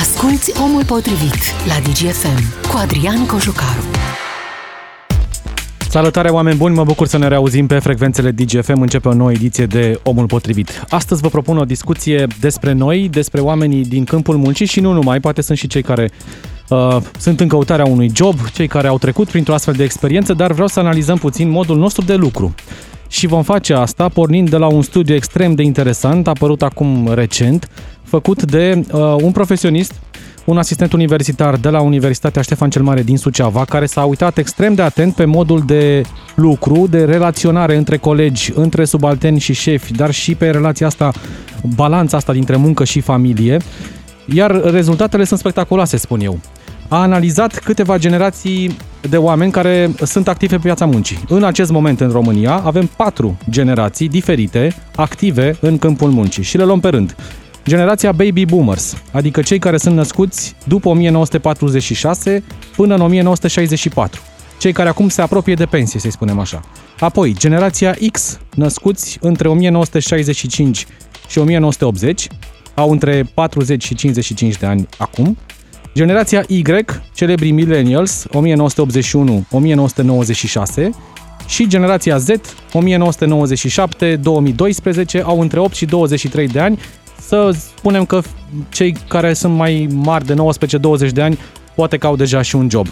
Asculți Omul Potrivit la DGFM cu Adrian Cojucaru. Salutare oameni buni, mă bucur să ne reauzim pe frecvențele DGFM, începe o nouă ediție de Omul Potrivit. Astăzi vă propun o discuție despre noi, despre oamenii din câmpul muncii și nu numai, poate sunt și cei care uh, sunt în căutarea unui job, cei care au trecut printr-o astfel de experiență, dar vreau să analizăm puțin modul nostru de lucru. Și vom face asta pornind de la un studiu extrem de interesant, apărut acum recent, făcut de uh, un profesionist, un asistent universitar de la Universitatea Ștefan cel Mare din Suceava, care s-a uitat extrem de atent pe modul de lucru, de relaționare între colegi, între subalterni și șefi, dar și pe relația asta, balanța asta dintre muncă și familie. Iar rezultatele sunt spectaculoase, spun eu. A analizat câteva generații de oameni care sunt active pe piața muncii. În acest moment în România avem patru generații diferite active în câmpul muncii și le luăm pe rând generația baby boomers, adică cei care sunt născuți după 1946 până în 1964. Cei care acum se apropie de pensie, să spunem așa. Apoi, generația X, născuți între 1965 și 1980, au între 40 și 55 de ani acum. Generația Y, celebrii millennials, 1981-1996, și generația Z, 1997-2012, au între 8 și 23 de ani să spunem că cei care sunt mai mari de 19-20 de ani poate că au deja și un job.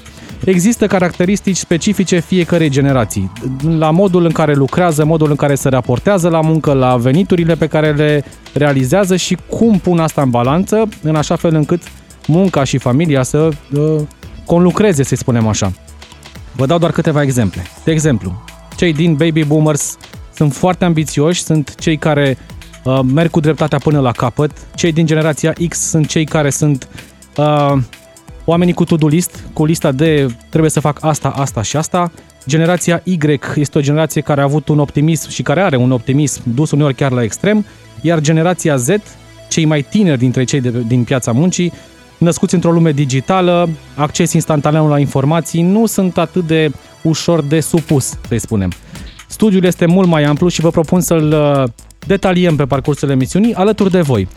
Există caracteristici specifice fiecarei generații, la modul în care lucrează, modul în care se raportează la muncă, la veniturile pe care le realizează și cum pun asta în balanță, în așa fel încât munca și familia să uh, conlucreze, să spunem așa. Vă dau doar câteva exemple. De exemplu, cei din Baby Boomers sunt foarte ambițioși, sunt cei care uh, merg cu dreptatea până la capăt. Cei din generația X sunt cei care sunt uh, oamenii cu to-do list, cu lista de trebuie să fac asta, asta și asta. Generația Y este o generație care a avut un optimism și care are un optimism dus uneori chiar la extrem, iar generația Z, cei mai tineri dintre cei de, din piața muncii, născuți într-o lume digitală, acces instantaneu la informații, nu sunt atât de ușor de supus, să spunem. Studiul este mult mai amplu și vă propun să-l uh, detaliem pe parcursul emisiunii alături de voi.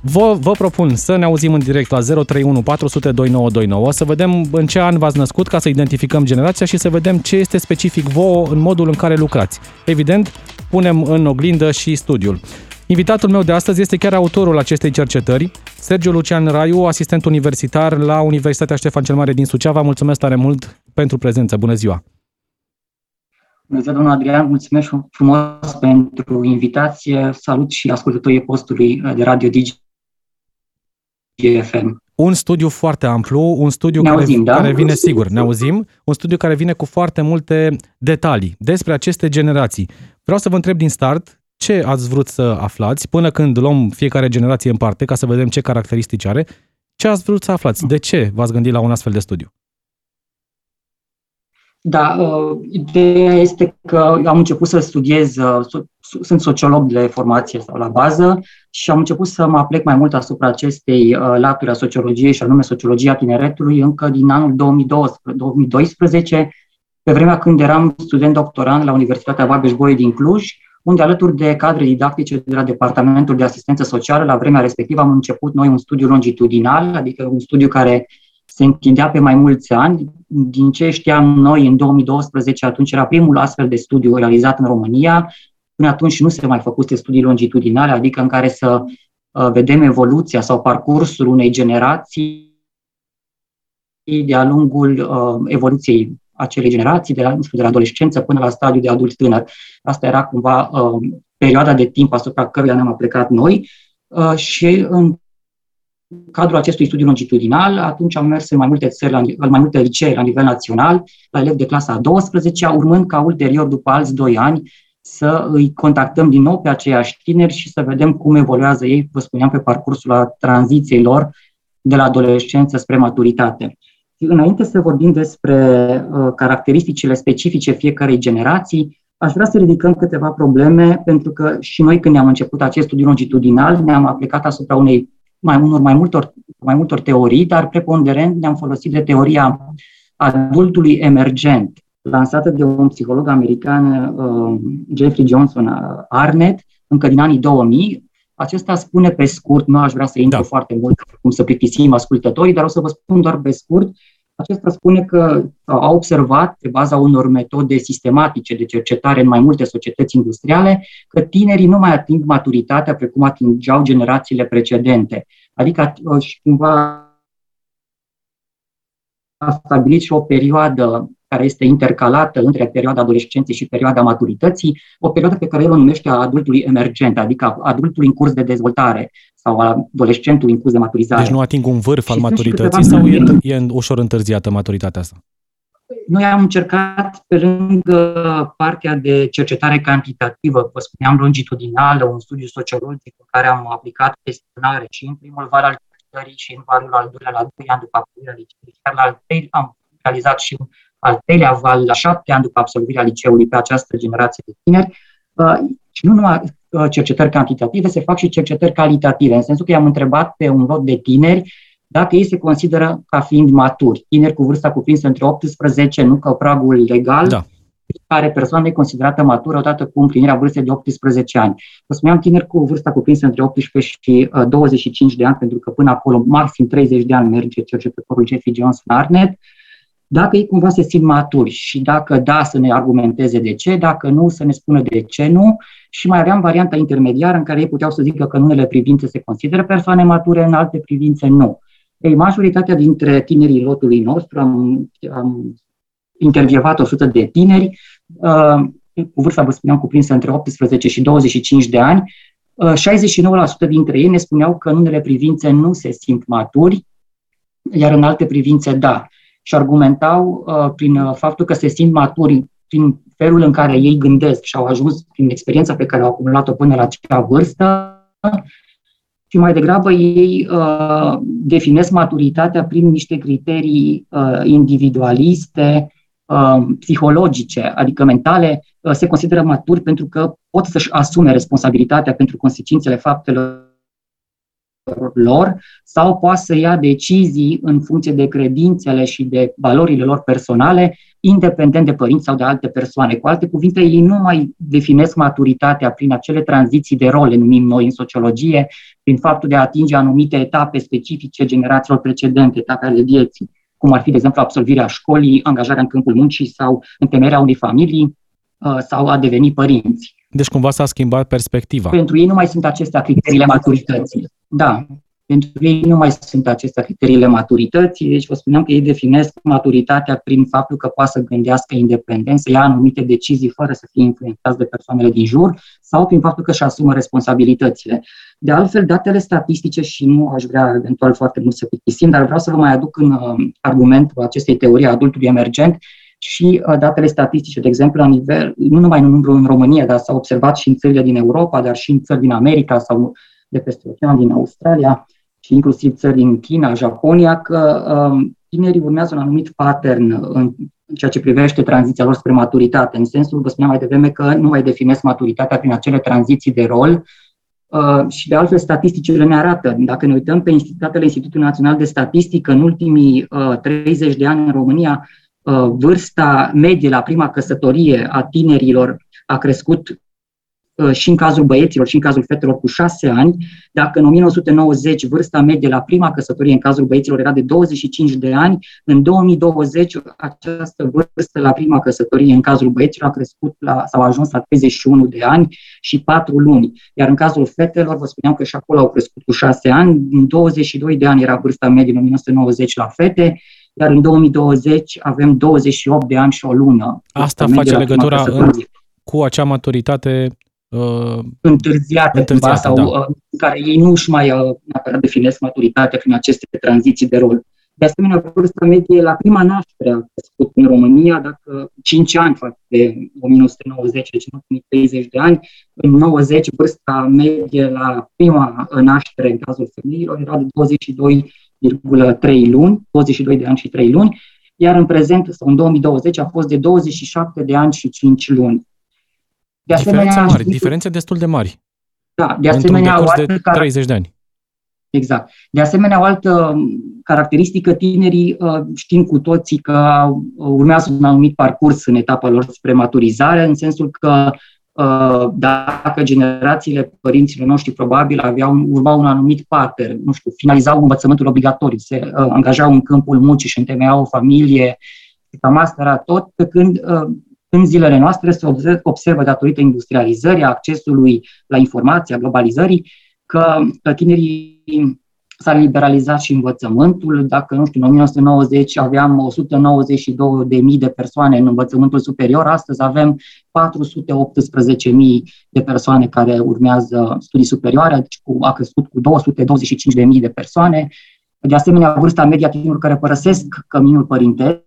Vă, vă propun să ne auzim în direct la 031 400 2929, să vedem în ce an v-ați născut ca să identificăm generația și să vedem ce este specific vouă în modul în care lucrați. Evident, punem în oglindă și studiul. Invitatul meu de astăzi este chiar autorul acestei cercetări, Sergiu Lucian Raiu, asistent universitar la Universitatea Ștefan cel Mare din Suceava. Mulțumesc tare mult pentru prezență. Bună ziua! Bună ziua, domnul Adrian, mulțumesc frumos pentru invitație. Salut și ascultătorii postului de Radio DGFM. Un studiu foarte amplu, un studiu ne care, auzim, da? care vine, sigur, ne auzim, un studiu care vine cu foarte multe detalii despre aceste generații. Vreau să vă întreb din start ce ați vrut să aflați până când luăm fiecare generație în parte ca să vedem ce caracteristici are. Ce ați vrut să aflați? De ce v-ați gândit la un astfel de studiu? Da, uh, ideea este că am început să studiez, uh, sunt sociolog de formație sau la bază și am început să mă aplec mai mult asupra acestei uh, laturi a sociologiei și anume sociologia tineretului încă din anul 2012, pe vremea când eram student doctorant la Universitatea Babeș-Bolyai din Cluj, unde alături de cadre didactice de la Departamentul de Asistență Socială, la vremea respectivă am început noi un studiu longitudinal, adică un studiu care se întindea pe mai mulți ani. Din ce știam noi, în 2012, atunci era primul astfel de studiu realizat în România. Până atunci nu se mai făcuse studii longitudinale, adică în care să uh, vedem evoluția sau parcursul unei generații de-a lungul uh, evoluției acelei generații, de la, de la adolescență până la stadiul de adult tânăr. Asta era cumva uh, perioada de timp asupra căruia ne-am aplicat noi uh, și în cadrul acestui studiu longitudinal, atunci am mers în mai multe țări, la, în mai multe licee la nivel național, la elevi de clasa a 12 urmând ca ulterior, după alți doi ani, să îi contactăm din nou pe aceiași tineri și să vedem cum evoluează ei, vă spuneam, pe parcursul la tranziției lor de la adolescență spre maturitate. Înainte să vorbim despre uh, caracteristicile specifice fiecarei generații, aș vrea să ridicăm câteva probleme, pentru că și noi când ne-am început acest studiu longitudinal, ne-am aplicat asupra unei mai unor mai multor, mai multor teorii, dar preponderent ne-am folosit de teoria adultului emergent, lansată de un psiholog american, uh, Jeffrey Johnson uh, Arnett, încă din anii 2000, Acesta spune pe scurt, nu aș vrea să intru da. foarte mult, cum să plictisim ascultătorii, dar o să vă spun doar pe scurt. Acesta spune că a observat, pe baza unor metode sistematice de cercetare în mai multe societăți industriale, că tinerii nu mai ating maturitatea precum atingeau generațiile precedente. Adică și cumva a stabilit și o perioadă care este intercalată între perioada adolescenței și perioada maturității, o perioadă pe care el o numește a adultului emergent, adică adultului în curs de dezvoltare sau adolescentului în curs de maturizare. Deci nu ating un vârf al maturității sau e, e ușor întârziată maturitatea asta? Noi am încercat pe lângă partea de cercetare cantitativă, vă spuneam longitudinală, un studiu sociologic în care am aplicat chestionare și în primul val al cercetării și în valul al doilea la doi ani după absolvirea liceului. Chiar la al treilea am realizat și un al treilea val la șapte ani după absolvirea liceului pe această generație de tineri. Uh, și nu numai uh, cercetări cantitative, se fac și cercetări calitative, în sensul că i-am întrebat pe un lot de tineri dacă ei se consideră ca fiind maturi, tineri cu vârsta cuprinsă între 18, nu că pragul legal, da. care persoană e considerată matură odată cu împlinirea vârstei de 18 ani. Vă spuneam tineri cu vârsta cuprinsă între 18 și 25 uh, de ani, pentru că până acolo maxim 30 de ani merge cercetătorul Jeffrey Johnson Arnett, dacă ei cumva se simt maturi și dacă da, să ne argumenteze de ce, dacă nu, să ne spună de ce nu. Și mai aveam varianta intermediară în care ei puteau să zică că în unele privințe se consideră persoane mature, în alte privințe nu. Ei, majoritatea dintre tinerii lotului nostru, am, am intervievat 100 de tineri, uh, cu vârsta, vă spuneam, cuprinsă între 18 și 25 de ani, uh, 69% dintre ei ne spuneau că în unele privințe nu se simt maturi, iar în alte privințe da și argumentau uh, prin uh, faptul că se simt maturi prin felul în care ei gândesc și au ajuns prin experiența pe care au acumulat-o până la acea vârstă și mai degrabă ei uh, definesc maturitatea prin niște criterii uh, individualiste, uh, psihologice, adică mentale, uh, se consideră maturi pentru că pot să-și asume responsabilitatea pentru consecințele faptelor lor sau poate să ia decizii în funcție de credințele și de valorile lor personale, independent de părinți sau de alte persoane. Cu alte cuvinte, ei nu mai definesc maturitatea prin acele tranziții de role, numim noi în sociologie, prin faptul de a atinge anumite etape specifice generațiilor precedente, etape ale vieții, cum ar fi, de exemplu, absolvirea școlii, angajarea în câmpul muncii sau întemeierea unei familii uh, sau a deveni părinți. Deci cumva s-a schimbat perspectiva. Pentru ei nu mai sunt acestea criteriile maturității. Da, pentru ei nu mai sunt acestea criteriile maturității, deci vă spuneam că ei definesc maturitatea prin faptul că poate să gândească independent, să ia anumite decizii fără să fie influențați de persoanele din jur sau prin faptul că își asumă responsabilitățile. De altfel, datele statistice, și nu aș vrea eventual foarte mult să plictisim, dar vreau să vă mai aduc în uh, argumentul acestei teorii a adultului emergent, și uh, datele statistice, de exemplu, la nivel, nu numai în, în România, dar s-au observat și în țările din Europa, dar și în țări din America sau de peste ocean, din Australia și inclusiv țări din China, Japonia, că um, tinerii urmează un anumit pattern în ceea ce privește tranziția lor spre maturitate. În sensul, vă spuneam mai devreme că nu mai definesc maturitatea prin acele tranziții de rol, Uh, și de altfel statisticile ne arată. Dacă ne uităm pe datele Institutului Național de Statistică, în ultimii uh, 30 de ani în România, Uh, vârsta medie la prima căsătorie a tinerilor a crescut uh, și în cazul băieților și în cazul fetelor cu 6 ani, dacă în 1990 vârsta medie la prima căsătorie în cazul băieților era de 25 de ani, în 2020 această vârstă la prima căsătorie în cazul băieților a crescut la, sau a ajuns la 31 de ani și 4 luni. Iar în cazul fetelor, vă spuneam că și acolo au crescut cu 6 ani, în 22 de ani era vârsta medie în 1990 la fete, iar în 2020 avem 28 de ani și o lună. Asta face legătura în, cu acea maturitate uh, întârziată, întârziată sau da. uh, care ei nu își mai uh, neapărat definesc maturitatea prin aceste tranziții de rol. De asemenea, vârsta medie la prima naștere a crescut în România, dacă 5 ani față de 1990, deci în 30 de ani, în 90 vârsta medie la prima naștere în cazul femeilor era de 22 22,3 luni, 22 de ani și 3 luni, iar în prezent, sau în 2020, a fost de 27 de ani și 5 luni. De asemenea, diferențe mari, diferențe destul de mari. Da, de asemenea, o altă de 30 de ani. Exact. De asemenea, o altă caracteristică, tinerii uh, știm cu toții că urmează un anumit parcurs în etapa lor spre maturizare, în sensul că uh, dacă generațiile părinților noștri probabil aveau, urmau un anumit pattern, nu știu, finalizau învățământul obligatoriu, se uh, angajau în câmpul muncii și întemeiau o familie, cam asta era tot, pe când în zilele noastre se observă datorită industrializării, accesului la informația, globalizării, că tinerii s-a liberalizat și învățământul. Dacă, nu știu, în 1990 aveam 192.000 de persoane în învățământul superior, astăzi avem 418.000 de persoane care urmează studii superioare, deci cu, a crescut cu 225.000 de persoane. De asemenea, vârsta media tinerilor care părăsesc căminul părintesc,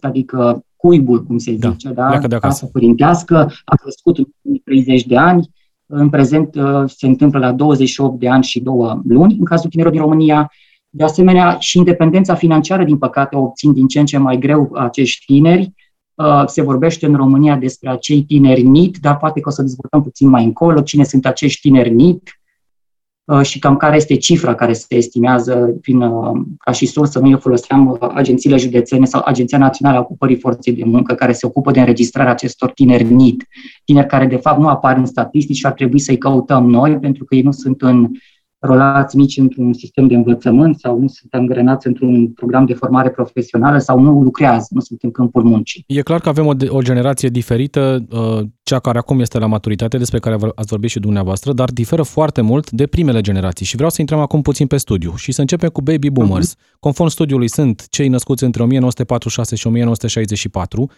adică cuibul, cum se da, zice, da, de acasă. părintească, a crescut în 30 de ani, în prezent uh, se întâmplă la 28 de ani și 2 luni în cazul tinerilor din România. De asemenea, și independența financiară, din păcate, o obțin din ce în ce mai greu acești tineri. Uh, se vorbește în România despre acei tineri NIT, dar poate că o să dezvoltăm puțin mai încolo cine sunt acești tineri NIT, Uh, și cam care este cifra care se estimează prin, uh, ca și sursă. Noi foloseam uh, agențiile județene sau Agenția Națională a Ocupării Forței de Muncă, care se ocupă de înregistrarea acestor tineri NIT, tineri care de fapt nu apar în statistici și ar trebui să-i căutăm noi, pentru că ei nu sunt în rolați mici într-un sistem de învățământ sau nu sunt angrenați într-un program de formare profesională sau nu lucrează, nu sunt în câmpul muncii. E clar că avem o, o generație diferită, uh, cea care acum este la maturitate, despre care ați vorbit și dumneavoastră, dar diferă foarte mult de primele generații și vreau să intrăm acum puțin pe studiu și să începem cu baby boomers. Uh-huh. Conform studiului sunt cei născuți între 1946 și 1964,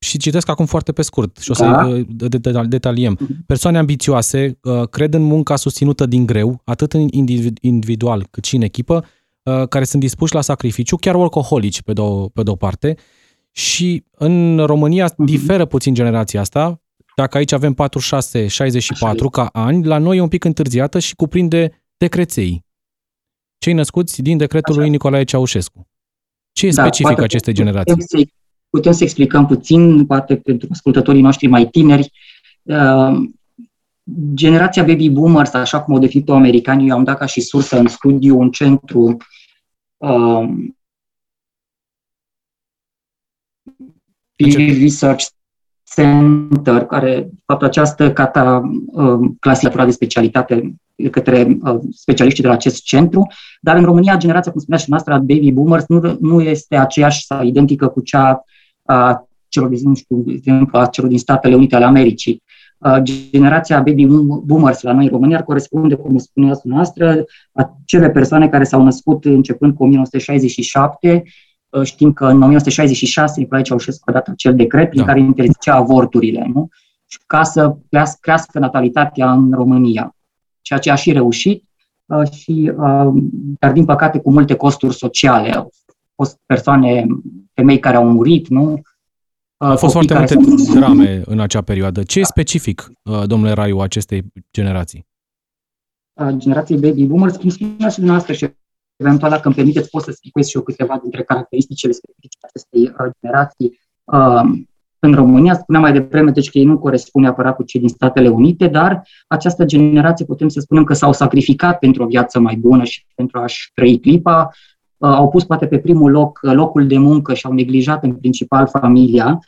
și citesc acum foarte pe scurt și o să da. Uh, detaliem. Mhm. Persoane ambițioase uh, cred în munca susținută din greu, atât în individual cât și în echipă, uh, care sunt dispuși la sacrificiu, chiar workaholici pe două, pe două parte. Și în România uh-huh. diferă puțin generația asta. Dacă aici avem 46-64 ca ani, la noi e un pic întârziată și cuprinde decreței. Cei născuți din decretul Așa. lui Nicolae Ceaușescu. Ce e da, specific acestei generații? Putem să explicăm puțin, poate pentru ascultătorii noștri mai tineri, uh, generația baby boomers, așa cum au definit-o americanii, eu am dat ca și sursă în studiu un centru. Uh, Peer Research Center, care, de fapt, această cata uh, clasificatura de specialitate către uh, specialiștii de la acest centru, dar în România, generația, cum spunea și noastră, baby boomers, nu, nu este aceeași sau identică cu cea a celor, nu știu, de exemplu, a celor din Statele Unite ale Americii. Generația baby boomers la noi în România ar corespunde, cum spuneați noastră, acele persoane care s-au născut începând cu 1967, Știm că în 1966 Nicolae Ceaușescu a dat acel decret prin da. care interzicea avorturile, nu? Și ca să crească natalitatea în România. Ceea ce a și reușit, și, dar din păcate cu multe costuri sociale. Au fost persoane femei care au murit, nu? Au fost foarte multe sunt... drame în acea perioadă. Ce da. e specific, uh, domnule Raiu, acestei generații? Generației baby boomers, cum spunea și dumneavoastră și eventual, dacă îmi permiteți, pot să spicuiesc și eu câteva dintre caracteristicile specifice acestei uh, generații. Uh, în România, spuneam mai devreme, deci că ei nu corespund neapărat cu cei din Statele Unite, dar această generație putem să spunem că s-au sacrificat pentru o viață mai bună și pentru a-și trăi clipa, Uh, au pus poate pe primul loc uh, locul de muncă și au neglijat în principal familia,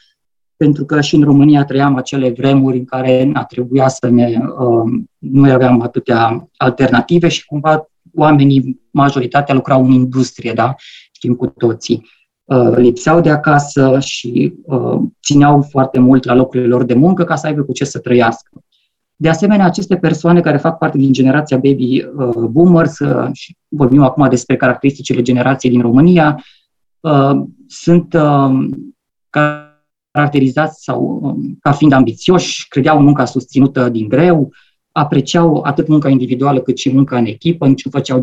pentru că și în România trăiam acele vremuri în care a trebuia să ne, uh, nu aveam atâtea alternative și cumva oamenii, majoritatea lucrau în industrie, da? știm cu toții. Uh, lipseau de acasă și uh, țineau foarte mult la locurile lor de muncă ca să aibă cu ce să trăiască. De asemenea, aceste persoane care fac parte din generația baby uh, boomers, uh, și vorbim acum despre caracteristicile generației din România, uh, sunt uh, caracterizați sau uh, ca fiind ambițioși, credeau în munca susținută din greu, apreciau atât munca individuală cât și munca în echipă, nici nu făceau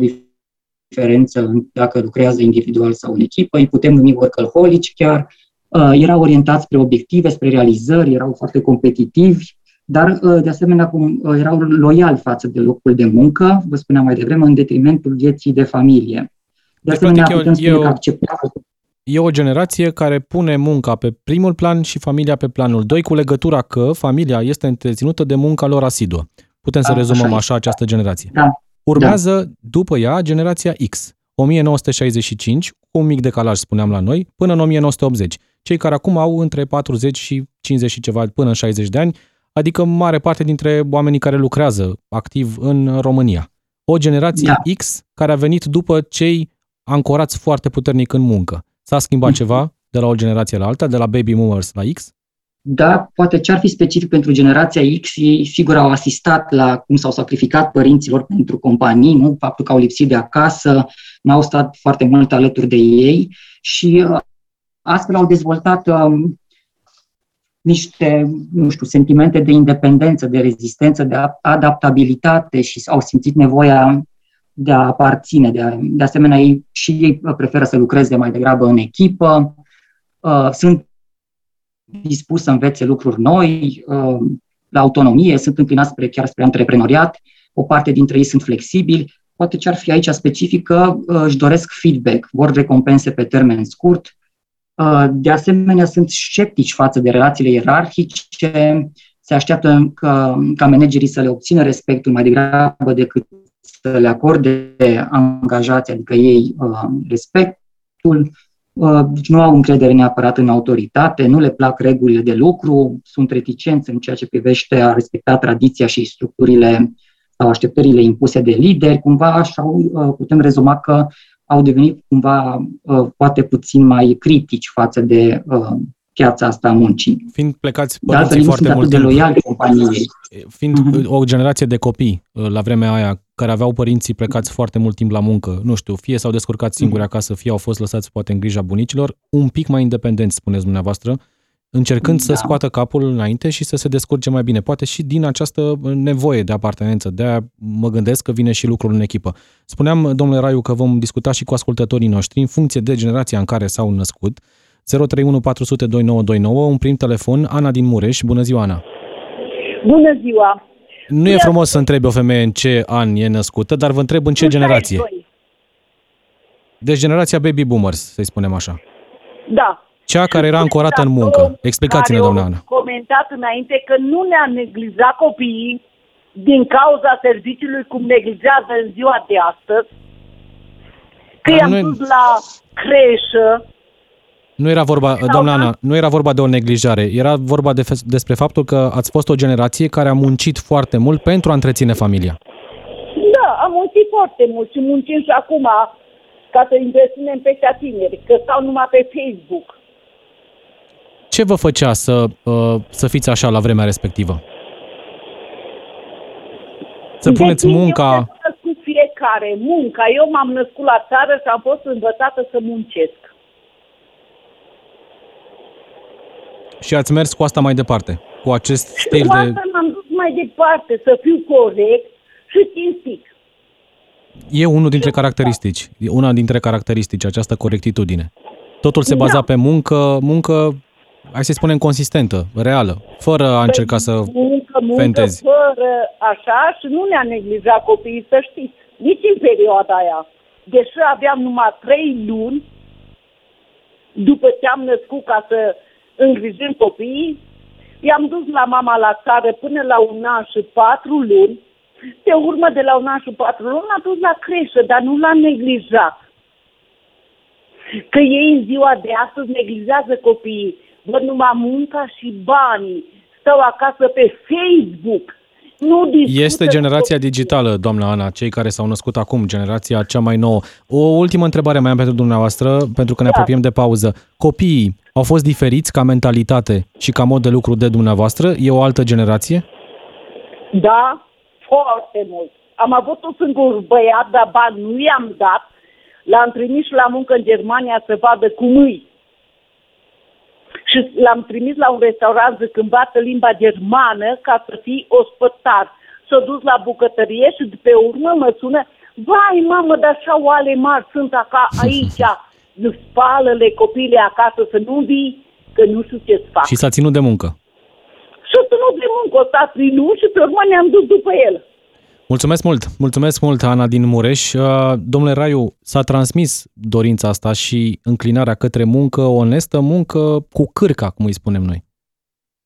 diferență dacă lucrează individual sau în echipă, îi putem numi workaholici chiar, uh, erau orientați spre obiective, spre realizări, erau foarte competitivi, dar uh, de asemenea cum uh, erau loiali față de locul de muncă, vă spuneam mai devreme, în detrimentul vieții de familie. De asemenea, deci, putem spune că acceptau E o generație care pune munca pe primul plan și familia pe planul 2, cu legătura că familia este întreținută de munca lor asiduă. Putem să da, rezumăm așa, așa această generație. Da. Urmează, da. după ea, generația X, 1965, cu un mic decalaj, spuneam la noi, până în 1980. Cei care acum au între 40 și 50 și ceva, până în 60 de ani, adică mare parte dintre oamenii care lucrează activ în România. O generație da. X care a venit după cei ancorați foarte puternic în muncă. S-a schimbat mm-hmm. ceva de la o generație la alta, de la baby boomers la X? Da, poate ce ar fi specific pentru generația X, ei sigur au asistat la cum s-au sacrificat părinților pentru companii, nu? faptul că au lipsit de acasă, n-au stat foarte mult alături de ei și uh, astfel au dezvoltat um, niște, nu știu, sentimente de independență, de rezistență, de adaptabilitate și au simțit nevoia de a aparține. De, a, de asemenea, ei și ei preferă să lucreze mai degrabă în echipă, uh, sunt dispus să învețe lucruri noi, uh, la autonomie, sunt înclinați spre, chiar spre antreprenoriat, o parte dintre ei sunt flexibili, poate ce ar fi aici specific că uh, își doresc feedback, vor recompense pe termen scurt, uh, de asemenea sunt sceptici față de relațiile ierarhice, se așteaptă ca, ca managerii să le obțină respectul mai degrabă decât să le acorde angajații, adică ei respectul, Uh, deci nu au încredere neapărat în autoritate, nu le plac regulile de lucru, sunt reticenți în ceea ce privește a respecta tradiția și structurile sau așteptările impuse de lideri, cumva așa uh, putem rezuma că au devenit cumva uh, poate puțin mai critici față de piața asta a muncii. Fiind plecați părinții foarte mult de loiali companiei. Fiind uh-huh. o generație de copii la vremea aia care aveau părinții plecați foarte mult timp la muncă, nu știu, fie s-au descurcat singuri mhm. acasă, fie au fost lăsați poate în grija bunicilor, un pic mai independenți, spuneți dumneavoastră, încercând da. să scoată capul înainte și să se descurce mai bine. Poate și din această nevoie de apartenență, de a mă gândesc că vine și lucrul în echipă. Spuneam, domnule Raiu, că vom discuta și cu ascultătorii noștri în funcție de generația în care s-au născut. 031 400 2929, un prim telefon, Ana din Mureș. Bună ziua, Ana! Bună ziua! Nu e frumos să întrebi o femeie în ce an e născută, dar vă întreb în ce generație. Deci generația baby boomers, să-i spunem așa. Da. Cea care era ancorată în muncă. Explicați-ne, doamna Ana. comentat înainte că nu ne-a neglijat copiii din cauza serviciului cum neglijează în ziua de astăzi, că i-am nu... dus la creșă, nu era vorba, doamna Ana, nu era vorba de o neglijare, era vorba de, despre faptul că ați fost o generație care a muncit foarte mult pentru a întreține familia. Da, am muncit foarte mult și muncim și acum ca să întreținem pe tineri, că stau numai pe Facebook. Ce vă făcea să, uh, să fiți așa la vremea respectivă? Să puneți deci, munca... Eu fiecare, munca. Eu m-am născut la țară și am fost învățată să muncesc. Și ați mers cu asta mai departe, cu acest stil de... asta m-am dus mai departe, să fiu corect și cinstit. E unul dintre caracteristici, e una dintre caracteristici, această corectitudine. Totul se baza da. pe muncă, muncă, hai să spunem, consistentă, reală, fără a încerca să muncă, muncă, fentezi. fără așa și nu ne-a neglijat copiii, să știți, nici în perioada aia. Deși aveam numai trei luni, după ce am născut ca să îngrijim copiii. I-am dus la mama la țară până la un an și patru luni. Pe urmă, de la un an și patru luni, l-a dus la creșă, dar nu l-a neglijat. Că ei în ziua de astăzi neglijează copiii. Văd numai munca și banii. Stau acasă pe Facebook nu Este generația digitală, doamna Ana, cei care s-au născut acum, generația cea mai nouă. O ultimă întrebare mai am pentru dumneavoastră, pentru că ne da. apropiem de pauză. Copiii au fost diferiți ca mentalitate și ca mod de lucru de dumneavoastră? E o altă generație? Da, foarte mult. Am avut un singur băiat, dar bani nu i-am dat. L-am trimis la muncă în Germania să vadă cum îi și l-am trimis la un restaurant zic învață limba germană ca să fii ospătar. S-a dus la bucătărie și pe urmă mă sună, vai mamă, dar așa oale mari sunt acá, aici, spală-le copiile acasă să nu vii, că nu știu ce să fac. Și s-a ținut de muncă. Și a ținut de muncă, o stat prin și pe urmă ne-am dus după el. Mulțumesc mult! Mulțumesc mult, Ana din Mureș. Uh, domnule Raiu, s-a transmis dorința asta și înclinarea către muncă onestă, muncă cu cârca, cum îi spunem noi.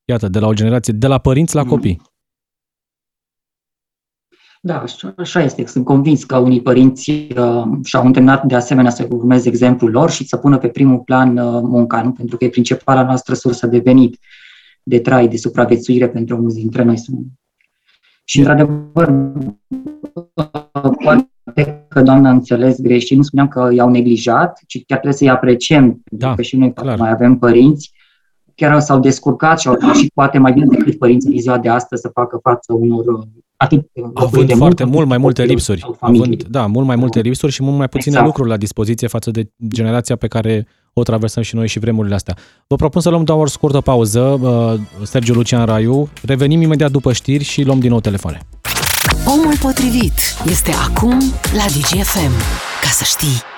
Iată, de la o generație, de la părinți la copii. Da, așa este. Sunt convins că unii părinți uh, și-au întâlnit de asemenea să urmeze exemplul lor și să pună pe primul plan uh, munca, nu? pentru că e principala noastră sursă de venit. de trai, de supraviețuire pentru mulți dintre noi. Și, într-adevăr, poate că doamna a înțeles greșit, nu spuneam că i-au neglijat, ci chiar trebuie să-i apreciem, da, că și noi clar. mai avem părinți, chiar s-au descurcat și au reușit poate mai bine decât părinții din ziua de astăzi să facă față unor atât având de foarte mult mai multe lipsuri, având, da, mult mai multe lipsuri și mult mai puține exact. lucruri la dispoziție față de generația pe care o traversăm și noi și vremurile astea. Vă propun să luăm doar o scurtă pauză, uh, Sergiu Lucian Raiu, revenim imediat după știri și luăm din nou telefoane. Omul potrivit este acum la DGFM. Ca să știi.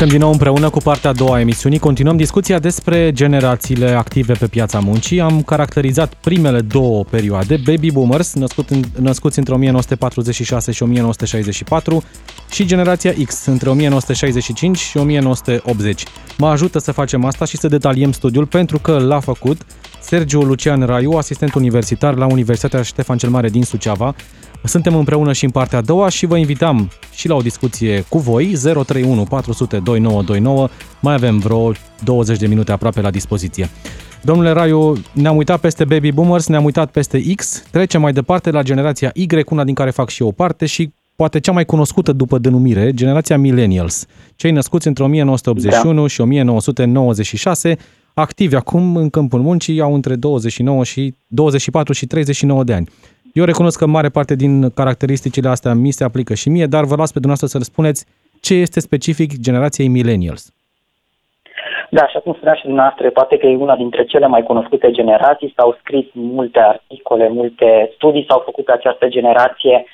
Suntem din nou împreună cu partea a doua a emisiunii. Continuăm discuția despre generațiile active pe piața muncii. Am caracterizat primele două perioade, baby boomers, născut în, născuți între 1946 și 1964, și generația X, între 1965 și 1980. Mă ajută să facem asta și să detaliem studiul pentru că l-a făcut Sergiu Lucian Raiu, asistent universitar la Universitatea Ștefan cel Mare din Suceava, suntem împreună și în partea a doua și vă invitam și la o discuție cu voi, 031 400 2929. Mai avem vreo 20 de minute aproape la dispoziție. Domnule Raiu, ne-am uitat peste baby boomers, ne-am uitat peste X, trecem mai departe la generația Y, una din care fac și eu parte și poate cea mai cunoscută după denumire, generația millennials, cei născuți între 1981 da. și 1996, activi acum în câmpul muncii, au între 29 și 24 și 39 de ani. Eu recunosc că mare parte din caracteristicile astea mi se aplică și mie, dar vă las pe dumneavoastră să răspuneți ce este specific generației millennials. Da, și cum spunea și dumneavoastră, poate că e una dintre cele mai cunoscute generații, s-au scris multe articole, multe studii s-au făcut pe această generație,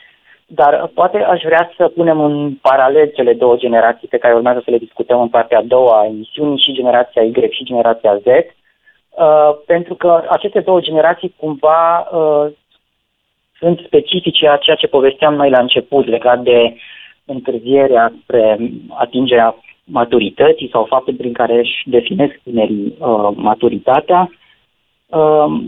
dar poate aș vrea să punem în paralel cele două generații pe care urmează să le discutăm în partea a doua a emisiunii, și generația Y și generația Z, uh, pentru că aceste două generații cumva uh, sunt specifice a ceea ce povesteam noi la început legat de întârzierea spre atingerea maturității sau faptul prin care își definesc tinerii uh, maturitatea. Uh,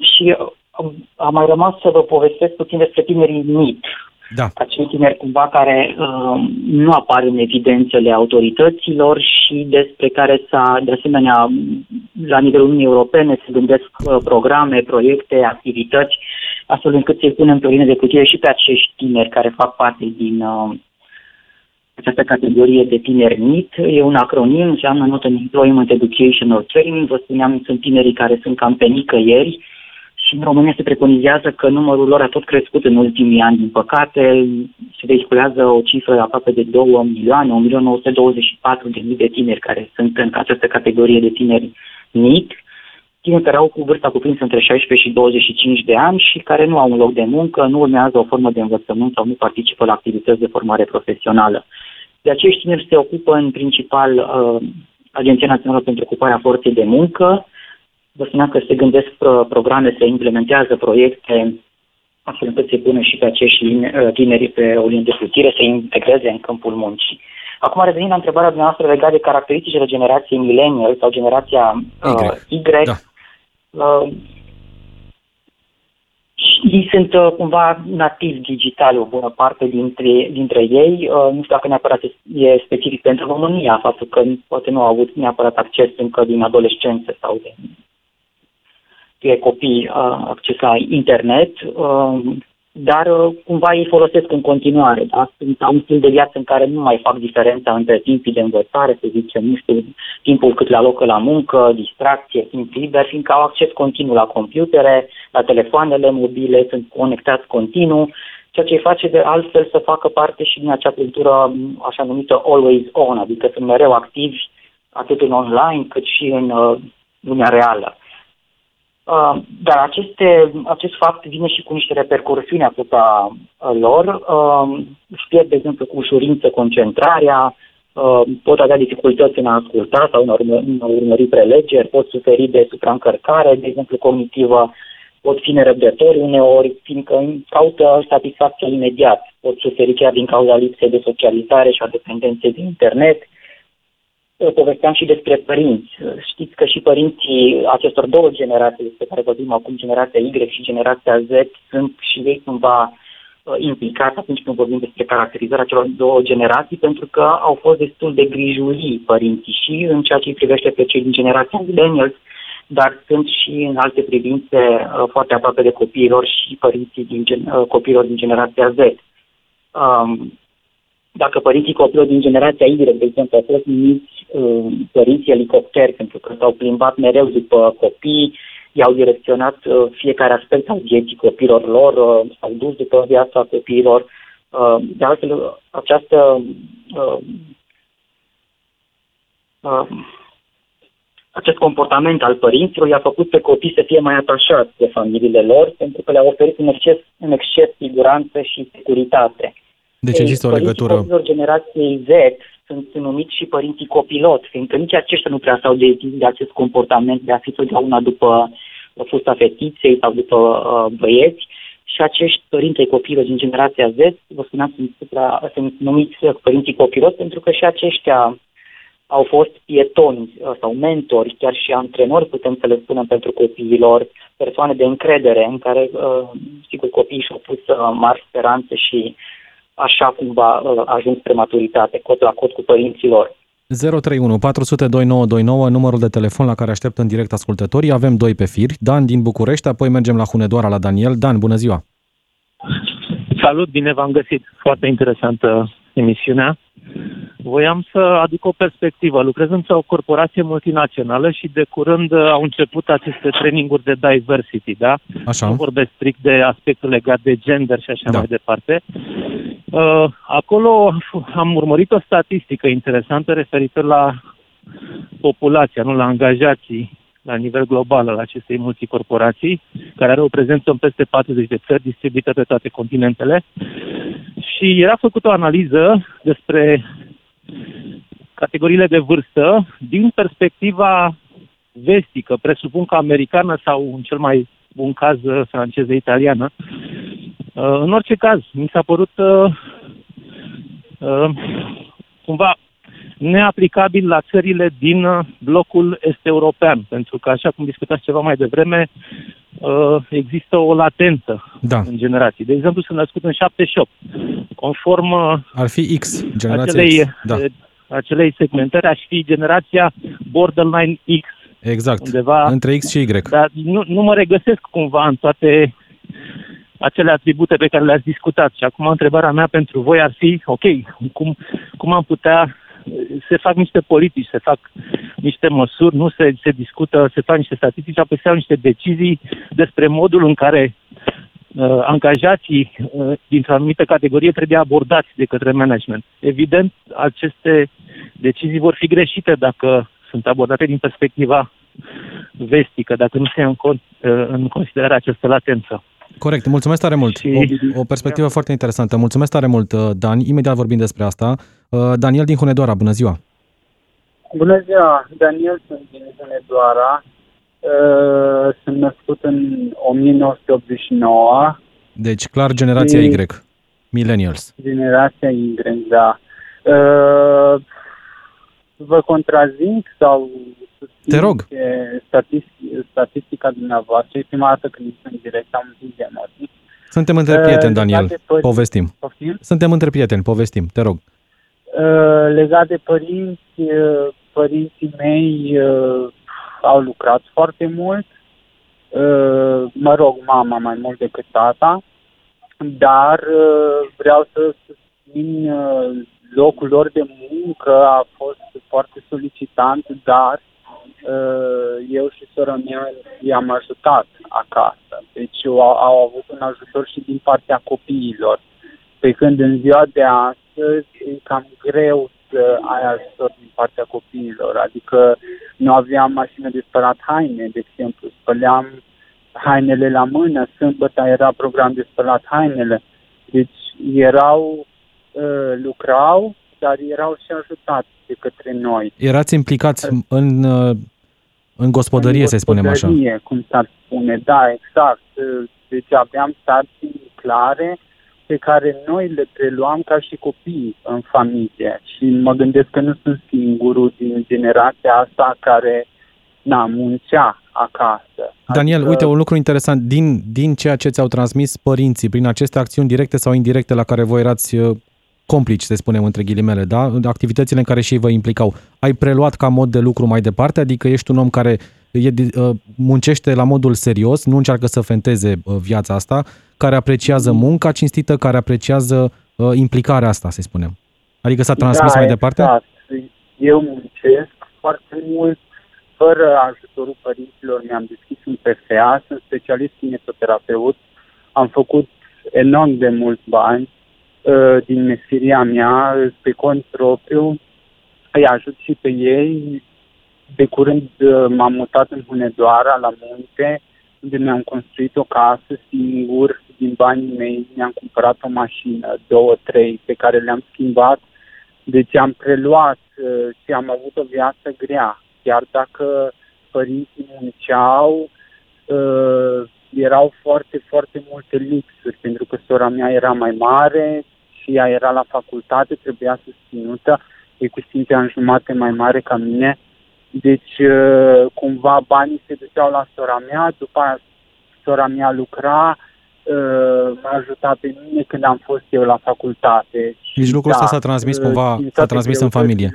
și uh, am mai rămas să vă povestesc puțin despre tinerii MIT, da. acei tineri cumva care uh, nu apar în evidențele autorităților și despre care s-a, de asemenea, la nivelul Uniunii Europene se gândesc uh, programe, proiecte, activități, astfel încât să-i punem pe o linie de putere și pe acești tineri care fac parte din uh, această categorie de tineri NIT. E un acronim, înseamnă Not an Employment Educational Training. Vă spuneam, sunt tinerii care sunt cam pe nicăieri, și în România se preconizează că numărul lor a tot crescut în ultimii ani, din păcate. Se vehiculează o cifră aproape de 2 milioane, 1.924 de mii de tineri care sunt în această categorie de tineri NIT, tineri care au cu vârsta cuprinsă între 16 și 25 de ani și care nu au un loc de muncă, nu urmează o formă de învățământ sau nu participă la activități de formare profesională. De acești tineri se ocupă în principal uh, Agenția Națională pentru Ocuparea Forței de Muncă, Vă spuneam că se gândesc programe, se implementează proiecte astfel încât se pună și pe acești uh, tineri pe o linie de plutire, să integreze în câmpul muncii. Acum revenind la întrebarea dumneavoastră legată de caracteristicile generației millennial sau generația uh, Y, y da. uh, ei sunt uh, cumva nativi digitali, o bună parte dintre, dintre ei. Uh, nu știu dacă neapărat e specific pentru România, faptul că poate nu au avut neapărat acces încă din adolescență sau de fie copii uh, acces la internet, uh, dar uh, cumva ei folosesc în continuare. Da? Sunt, au un stil de viață în care nu mai fac diferența între timpii de învățare, să zicem, nu știu, timpul cât la locă la muncă, distracție, timp liber, fiindcă au acces continuu la computere, la telefoanele mobile, sunt conectați continuu, ceea ce îi face de altfel să facă parte și din acea cultură așa numită always on, adică sunt mereu activi atât în online cât și în uh, lumea reală. Uh, dar aceste, acest fapt vine și cu niște repercursiuni asupra uh, lor. Uh, își pierd, de exemplu, cu ușurință concentrarea, uh, pot avea dificultăți în a asculta sau în a, urmă, în a urmări prelegeri, pot suferi de supraîncărcare, de exemplu, cognitivă, pot fi nerăbdători uneori, fiindcă caută satisfacție imediat, pot suferi chiar din cauza lipsei de socializare și a dependenței de internet, uh, povesteam și despre părinți. Știți că și părinții acestor două generații despre care vorbim acum, generația Y și generația Z, sunt și ei cumva uh, implicați atunci când vorbim despre caracterizarea celor două generații, pentru că au fost destul de grijulii părinții și în ceea ce îi privește pe cei din generația millennials, dar sunt și în alte privințe uh, foarte aproape de copiilor și părinții din gen, uh, copiilor din generația Z. Um, dacă părinții copiilor din generația Y, de exemplu, au fost numiți uh, părinții elicopteri pentru că s-au plimbat mereu după copii, i-au direcționat uh, fiecare aspect al vieții copiilor lor, uh, s-au dus după viața copiilor. Uh, de altfel, această uh, uh, acest comportament al părinților i-a făcut pe copii să fie mai atașați de familiile lor, pentru că le-a oferit în exces, în exces siguranță și securitate. Deci există o legătură. Părinții generației Z sunt numiți și părinții copilot, fiindcă nici aceștia nu prea s-au de, de acest comportament de a fi totdeauna după fusta fetiței sau după uh, băieți. Și acești părinți ai copiilor din generația Z, vă spuneam, sunt, supra, sunt numiți părinții copilot pentru că și aceștia au fost pietoni uh, sau mentori, chiar și antrenori, putem să le spunem, pentru copiilor, persoane de încredere în care, uh, sigur, copiii și-au pus uh, mari speranțe și așa cumva ajung spre maturitate, cot la cot cu părinților. 031 400 2929, numărul de telefon la care aștept în direct ascultătorii. Avem doi pe fir, Dan din București, apoi mergem la Hunedoara la Daniel. Dan, bună ziua! Salut, bine v-am găsit! Foarte interesantă emisiunea. Voiam să aduc o perspectivă. Lucrez într-o corporație multinațională și de curând au început aceste traininguri de diversity, da? Așa. Nu vorbesc strict de aspectul legat de gender și așa da. mai departe. Uh, acolo am urmărit o statistică interesantă referitor la populația, nu la angajații la nivel global al acestei multicorporații, care are o prezență în peste 40 de țări distribuite pe toate continentele. Și era făcută o analiză despre categoriile de vârstă din perspectiva vestică, presupun că americană sau în cel mai bun caz franceză, italiană. Uh, în orice caz, mi s-a părut uh, uh, cumva neaplicabil la țările din blocul est-european, pentru că, așa cum discutați ceva mai devreme, există o latență da. în generații. De exemplu, sunt născut în 78. Conform Ar fi X, generația acelei, X. Da. acelei segmentări, aș fi generația borderline X. Exact, undeva, între X și Y. Dar nu, nu mă regăsesc cumva în toate acele atribute pe care le-ați discutat. Și acum întrebarea mea pentru voi ar fi, ok, cum, cum am putea se fac niște politici, se fac niște măsuri, nu se, se discută, se fac niște statistici, apoi se iau niște decizii despre modul în care uh, angajații uh, dintr-o anumită categorie trebuie abordați de către management. Evident, aceste decizii vor fi greșite dacă sunt abordate din perspectiva vestică, dacă nu se ia în, cont, uh, în considerare această latență. Corect, mulțumesc tare mult. O, o perspectivă da. foarte interesantă. Mulțumesc tare mult, uh, Dan. Imediat vorbim despre asta. Uh, Daniel din Hunedoara, bună ziua! Bună ziua! Daniel sunt din Hunedoara. Uh, sunt născut în 1989. Deci, clar, generația Y. Millennials. Generația Y, da. Vă contrazic sau te rog. Statistica, statistica dumneavoastră e prima dată când sunt direct, am un de emoții. Suntem între uh, prieteni, Daniel. Părinți, povestim. Poftim? Suntem între prieteni, povestim. Te rog. Uh, legat de părinți, uh, părinții mei uh, au lucrat foarte mult. Uh, mă rog, mama mai mult decât tata. Dar uh, vreau să susțin uh, locul lor de muncă a fost foarte solicitant, dar Uh, eu și sora mea i-am ajutat acasă. Deci au, au avut un ajutor și din partea copiilor. Pe când în ziua de astăzi e cam greu să ai ajutor din partea copiilor. Adică nu aveam mașină de spălat haine, de exemplu. Spăleam hainele la mână, sâmbătă era program de spălat hainele. Deci erau, uh, lucrau, dar erau și ajutați de către noi. Erați implicați în, uh, în gospodărie, în să spunem așa. cum s-ar spune, da, exact. Deci aveam sarcini clare pe care noi le preluam ca și copii în familie. Și mă gândesc că nu sunt singurul din generația asta care na, muncea acasă. Daniel, adică... uite, un lucru interesant, din, din ceea ce ți-au transmis părinții, prin aceste acțiuni directe sau indirecte la care voi erați uh, complici, să spunem între ghilimele, da? activitățile în care și ei vă implicau. Ai preluat ca mod de lucru mai departe? Adică ești un om care e, uh, muncește la modul serios, nu încearcă să fenteze uh, viața asta, care apreciază munca cinstită, care apreciază uh, implicarea asta, să spunem. Adică s-a transmis da, mai departe? Exact. Eu muncesc foarte mult, fără ajutorul părinților mi-am deschis un PFA, sunt specialist kinetoterapeut, am făcut enorm de mulți bani uh, din meseria mea pe cont propriu, îi ajut și pe ei. De curând uh, m-am mutat în Hunedoara, la munte, unde mi-am construit o casă singur, din banii mei, mi-am cumpărat o mașină, două, trei, pe care le-am schimbat. Deci am preluat uh, și am avut o viață grea. Chiar dacă părinții munceau, uh, erau foarte, foarte multe lipsuri, pentru că sora mea era mai mare și ea era la facultate, trebuia susținută, e cu 5 ani jumate mai mare ca mine, deci uh, cumva banii se duceau la sora mea, după aia sora mea lucra, uh, m-a ajutat pe mine când am fost eu la facultate. Deci lucrul ăsta da, s-a transmis cumva, s-a transmis în familie.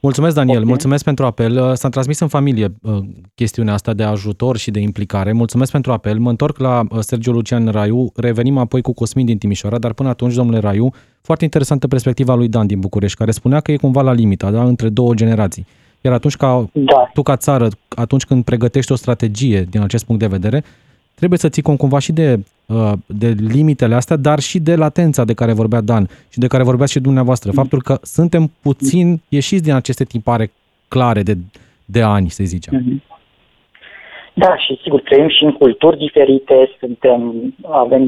Mulțumesc, Daniel, okay. mulțumesc pentru apel. Uh, s-a transmis în familie uh, chestiunea asta de ajutor și de implicare. Mulțumesc pentru apel. Mă întorc la uh, Sergio Lucian Raiu. Revenim apoi cu Cosmin din Timișoara, dar până atunci, domnule Raiu, foarte interesantă perspectiva lui Dan din București, care spunea că e cumva la limita, da, între două generații. Iar atunci ca da. tu ca țară, atunci când pregătești o strategie din acest punct de vedere, trebuie să ții cont cumva și de, uh, de limitele astea, dar și de latența de care vorbea Dan și de care vorbea și dumneavoastră. Mm. Faptul că suntem puțin ieșiți din aceste tipare clare de, de ani, să zicem. Mm-hmm. Da, și sigur, trăim și în culturi diferite, suntem, avem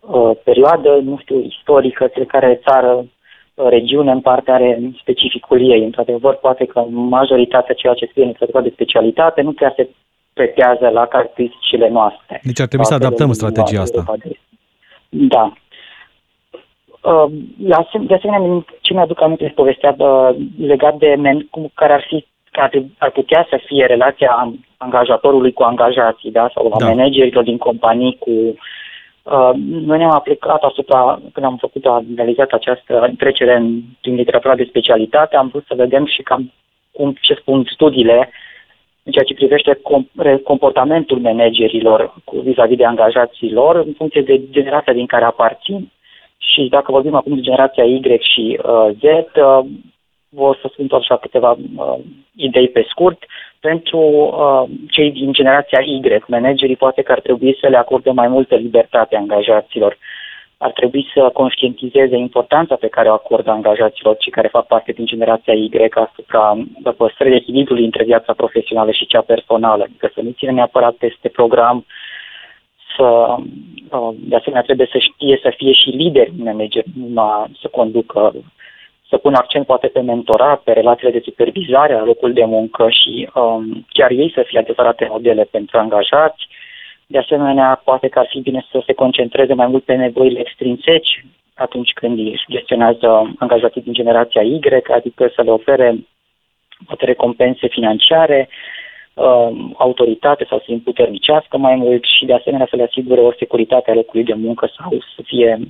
o uh, perioadă, nu știu, istorică, fiecare țară, uh, regiune în parte are specificul ei. Într-adevăr, poate că majoritatea ceea ce scrie în de specialitate nu prea se pretează la caracteristicile noastre. Deci ar trebui să adaptăm strategia asta. Da. Uh, de asemenea, ce mi-aduc aminte este povestea uh, legat de men, cum, care ar fi care ar putea să fie relația angajatorului cu angajații, da? sau a da. managerilor din companii cu Uh, noi ne-am aplicat asupra, când am făcut, analizat această trecere în, din literatura de specialitate, am vrut să vedem și cam cum, ce spun studiile în ceea ce privește comportamentul managerilor cu vis-a-vis de angajații lor în funcție de generația din care aparțin. Și dacă vorbim acum de generația Y și uh, Z, uh, o să spun tot așa câteva uh, idei pe scurt. Pentru uh, cei din generația Y, managerii poate că ar trebui să le acorde mai multă libertate angajaților. Uh, ar trebui să conștientizeze importanța pe care o acordă angajaților cei care fac parte din generația Y asupra păstrării echilibrului între viața profesională și cea personală. Adică să nu ține neapărat peste program, să, de asemenea trebuie să știe să fie și lider în manager, să conducă, să pună accent poate pe mentorat, pe relațiile de supervizare la locul de muncă și um, chiar ei să fie adevărate modele pentru angajați, de asemenea, poate că ar fi bine să se concentreze mai mult pe nevoile extrinseci atunci când își gestionează angajații din generația Y, adică să le ofere poate recompense financiare, uh, autoritate sau să îi împuternicească mai mult și de asemenea să le asigure o securitate a locului de muncă sau să fie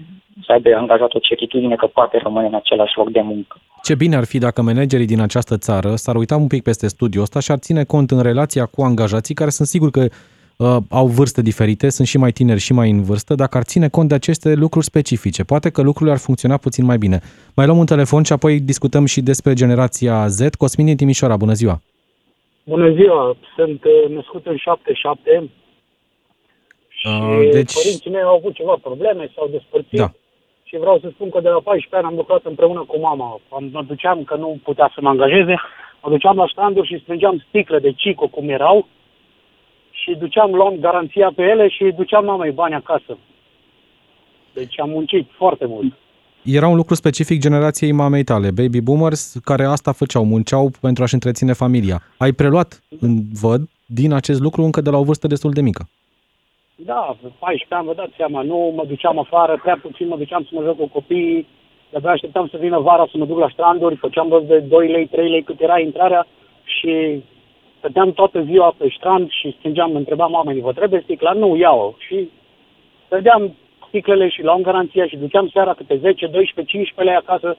să aibă angajat o certitudine că poate rămâne în același loc de muncă. Ce bine ar fi dacă managerii din această țară s-ar uita un pic peste studiul ăsta și ar ține cont în relația cu angajații care sunt sigur că uh, au vârste diferite, sunt și mai tineri și mai în vârstă, dacă ar ține cont de aceste lucruri specifice. Poate că lucrurile ar funcționa puțin mai bine. Mai luăm un telefon și apoi discutăm și despre generația Z. Cosmin din Timișoara, bună ziua! Bună ziua! Sunt uh, născut în 77 și uh, deci... părinții mei au avut ceva probleme, s-au despărțit. Da. Și vreau să spun că de la 14 ani am lucrat împreună cu mama. Am, mă duceam că nu putea să mă angajeze, mă duceam la stranduri și strângeam sticle de cico cum erau și duceam, luam garanția pe ele și duceam mamei bani acasă. Deci am muncit foarte mult. Era un lucru specific generației mamei tale, baby boomers, care asta făceau, munceau pentru a-și întreține familia. Ai preluat, în văd, din acest lucru încă de la o vârstă destul de mică. Da, 14 ani, vă dați seama, nu mă duceam afară, prea puțin mă duceam să mă joc cu copiii, de-abia așteptam să vină vara să mă duc la stranduri, făceam rost de 2 lei, 3 lei cât era intrarea și Stăteam toată ziua pe strand și strângeam, întrebam oamenii, vă trebuie sticla? Nu, iau Și dădeam sticlele și luam garanția și duceam seara câte 10, 12, 15 lei acasă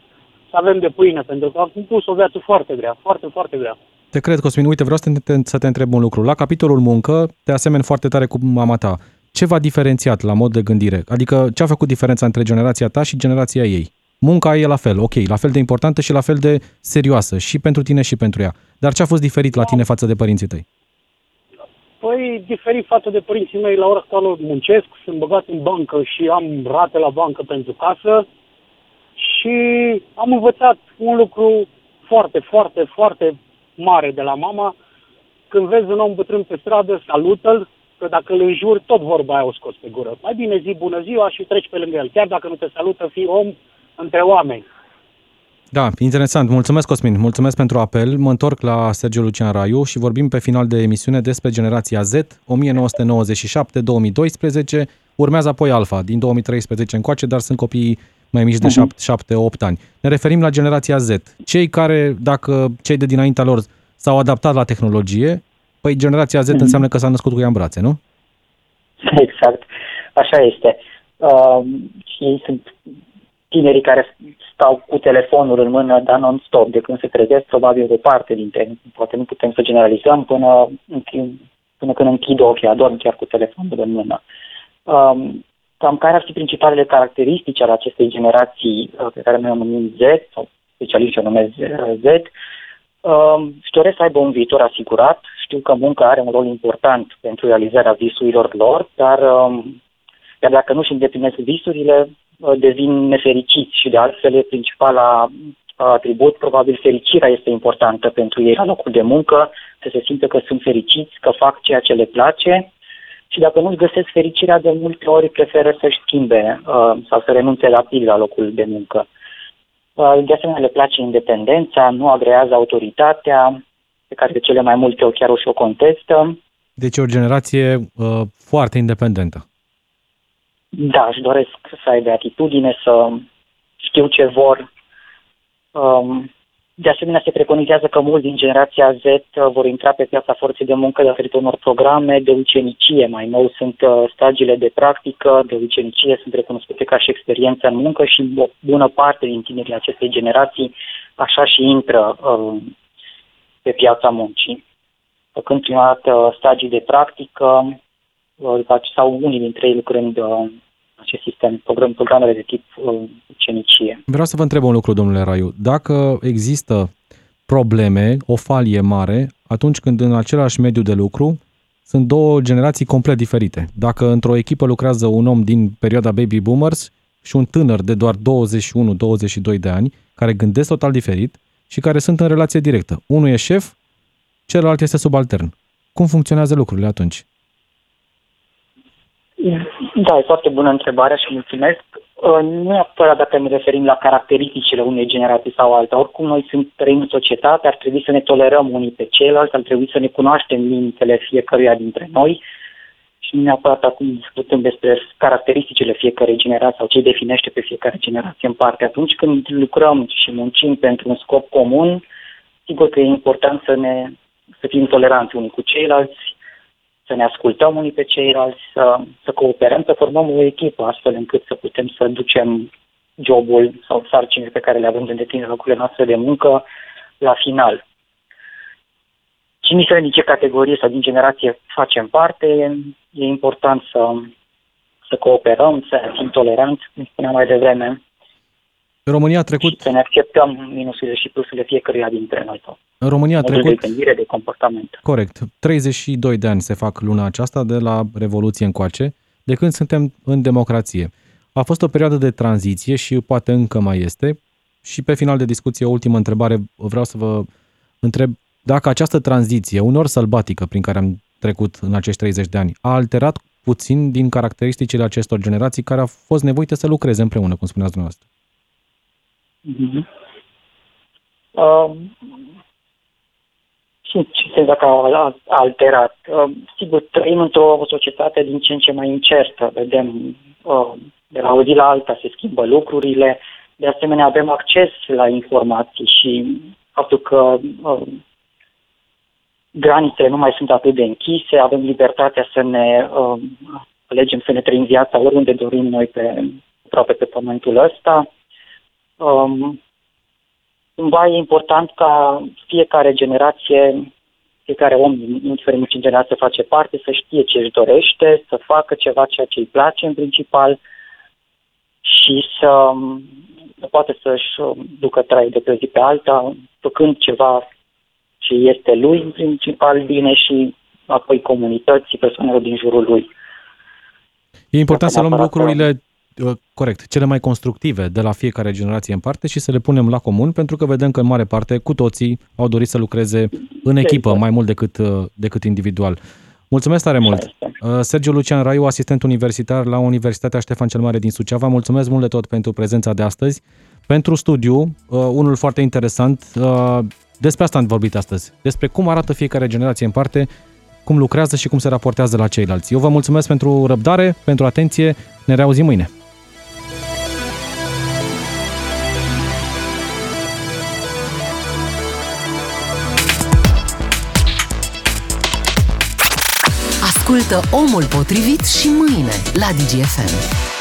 să avem de pâine, pentru că am pus o viață foarte grea, foarte, foarte grea. Te cred, Cosmin. Uite, vreau să te, să te întreb un lucru. La capitolul muncă, te asemeni foarte tare cu mama ta. Ce v-a diferențiat la mod de gândire? Adică ce a făcut diferența între generația ta și generația ei? Munca e la fel, ok, la fel de importantă și la fel de serioasă și pentru tine și pentru ea. Dar ce a fost diferit la tine față de părinții tăi? Păi, diferit față de părinții mei, la ora actuală muncesc, sunt băgat în bancă și am rate la bancă pentru casă și am învățat un lucru foarte, foarte, foarte mare de la mama. Când vezi un om bătrân pe stradă, salută-l, că dacă îl înjuri, tot vorba aia o scos pe gură. Mai bine zi bună ziua și treci pe lângă el. Chiar dacă nu te salută, fii om între oameni. Da, interesant. Mulțumesc, Cosmin. Mulțumesc pentru apel. Mă întorc la Sergiu Lucian Raiu și vorbim pe final de emisiune despre generația Z, 1997-2012. Urmează apoi Alfa, din 2013 încoace, dar sunt copii mai mici de uh-huh. Mhm. 7-8 ani. Ne referim la generația Z. Cei care, dacă cei de dinaintea lor s-au adaptat la tehnologie, păi generația Z uh-huh. înseamnă că s-a născut cu ea în brațe, nu? Exact. Așa este. Uh, ei sunt tinerii care stau cu telefonul în mână, dar non-stop, de când se trezesc, probabil de parte dintre Poate nu putem să generalizăm până, până când închid ochii, adorm chiar cu telefonul în mână. Um, cam care ar fi principalele caracteristici ale acestei generații uh, pe care noi o numim Z, sau specialiștii o numesc Z, uh, își doresc să aibă un viitor asigurat. Știu că munca are un rol important pentru realizarea visurilor lor, dar uh, iar dacă nu își îndeplinesc visurile, uh, devin nefericiți și de altfel e principala uh, atribut, probabil fericirea este importantă pentru ei la locul de muncă, să se simtă că sunt fericiți, că fac ceea ce le place și dacă nu-și găsesc fericirea, de multe ori preferă să-și schimbe uh, sau să renunțe rapid la locul de muncă. Uh, de asemenea, le place independența, nu agrează autoritatea, pe care de cele mai multe ori chiar o și o contestă. Deci o generație uh, foarte independentă. Da, își doresc să aibă atitudine, să știu ce vor. Um, de asemenea, se preconizează că mulți din generația Z uh, vor intra pe piața forței de muncă datorită unor programe de ucenicie. Mai nou sunt uh, stagiile de practică, de ucenicie, sunt recunoscute ca și experiență în muncă și o bună parte din tinerii acestei generații așa și intră uh, pe piața muncii. Făcând prima dată stagii de practică, sau unii dintre ei lucrând uh, acest sistem, program, programele de tip uh, ucenicie. Vreau să vă întreb un lucru, domnule Raiu. Dacă există probleme, o falie mare, atunci când în același mediu de lucru sunt două generații complet diferite. Dacă într-o echipă lucrează un om din perioada baby boomers și un tânăr de doar 21-22 de ani, care gândesc total diferit și care sunt în relație directă. Unul e șef, celălalt este subaltern. Cum funcționează lucrurile atunci? Da, e foarte bună întrebarea și mulțumesc. Uh, nu neapărat dacă ne referim la caracteristicile unei generații sau alta. Oricum, noi sunt trăim în societate, ar trebui să ne tolerăm unii pe ceilalți, ar trebui să ne cunoaștem limitele fiecăruia dintre noi și nu neapărat acum discutăm despre caracteristicile fiecărei generații sau ce definește pe fiecare generație în parte. Atunci când lucrăm și muncim pentru un scop comun, sigur că e important să ne să fim toleranți unii cu ceilalți, să ne ascultăm unii pe ceilalți, să, să cooperăm, să formăm o echipă astfel încât să putem să ducem jobul sau sarcinile pe care le avem de îndeplinit locurile noastre de muncă la final. Cine din ce categorie sau din generație facem parte, e important să, să cooperăm, să fim toleranți, cum spuneam mai devreme, România a trecut... Și să ne acceptăm minusurile și plusurile fiecăruia dintre noi. În România a trecut... De gândire, de comportament. Corect. 32 de ani se fac luna aceasta de la Revoluție încoace, de când suntem în democrație. A fost o perioadă de tranziție și poate încă mai este. Și pe final de discuție, o ultimă întrebare, vreau să vă întreb dacă această tranziție, unor sălbatică prin care am trecut în acești 30 de ani, a alterat puțin din caracteristicile acestor generații care au fost nevoite să lucreze împreună, cum spuneați dumneavoastră. Mm-hmm. Uh, și ce se dacă a alterat? Uh, sigur, trăim într-o societate din ce în ce mai incertă. Vedem uh, de la o zi la alta se schimbă lucrurile. De asemenea, avem acces la informații și faptul că uh, granițele nu mai sunt atât de închise, avem libertatea să ne uh, alegem să ne trăim viața oriunde dorim noi pe, aproape pe pământul ăsta. Um, cumva e important ca fiecare generație, fiecare om, indiferent ce generație face parte, să știe ce își dorește, să facă ceva ceea ce îi place în principal și să, să poate să-și ducă trai de pe zi pe alta, făcând ceva ce este lui în principal bine și apoi comunității, persoanelor din jurul lui. E important să luăm lucrurile uh, corect, cele mai constructive de la fiecare generație în parte și să le punem la comun, pentru că vedem că în mare parte cu toții au dorit să lucreze în echipă mai mult decât, uh, decât individual. Mulțumesc tare mult! Uh, Sergiu Lucian Raiu, asistent universitar la Universitatea Ștefan cel Mare din Suceava, mulțumesc mult de tot pentru prezența de astăzi. Pentru studiu, unul foarte interesant, despre asta am vorbit astăzi, despre cum arată fiecare generație în parte, cum lucrează și cum se raportează la ceilalți. Eu vă mulțumesc pentru răbdare, pentru atenție, ne reauzim mâine. Ascultă Omul Potrivit și mâine la DGFM.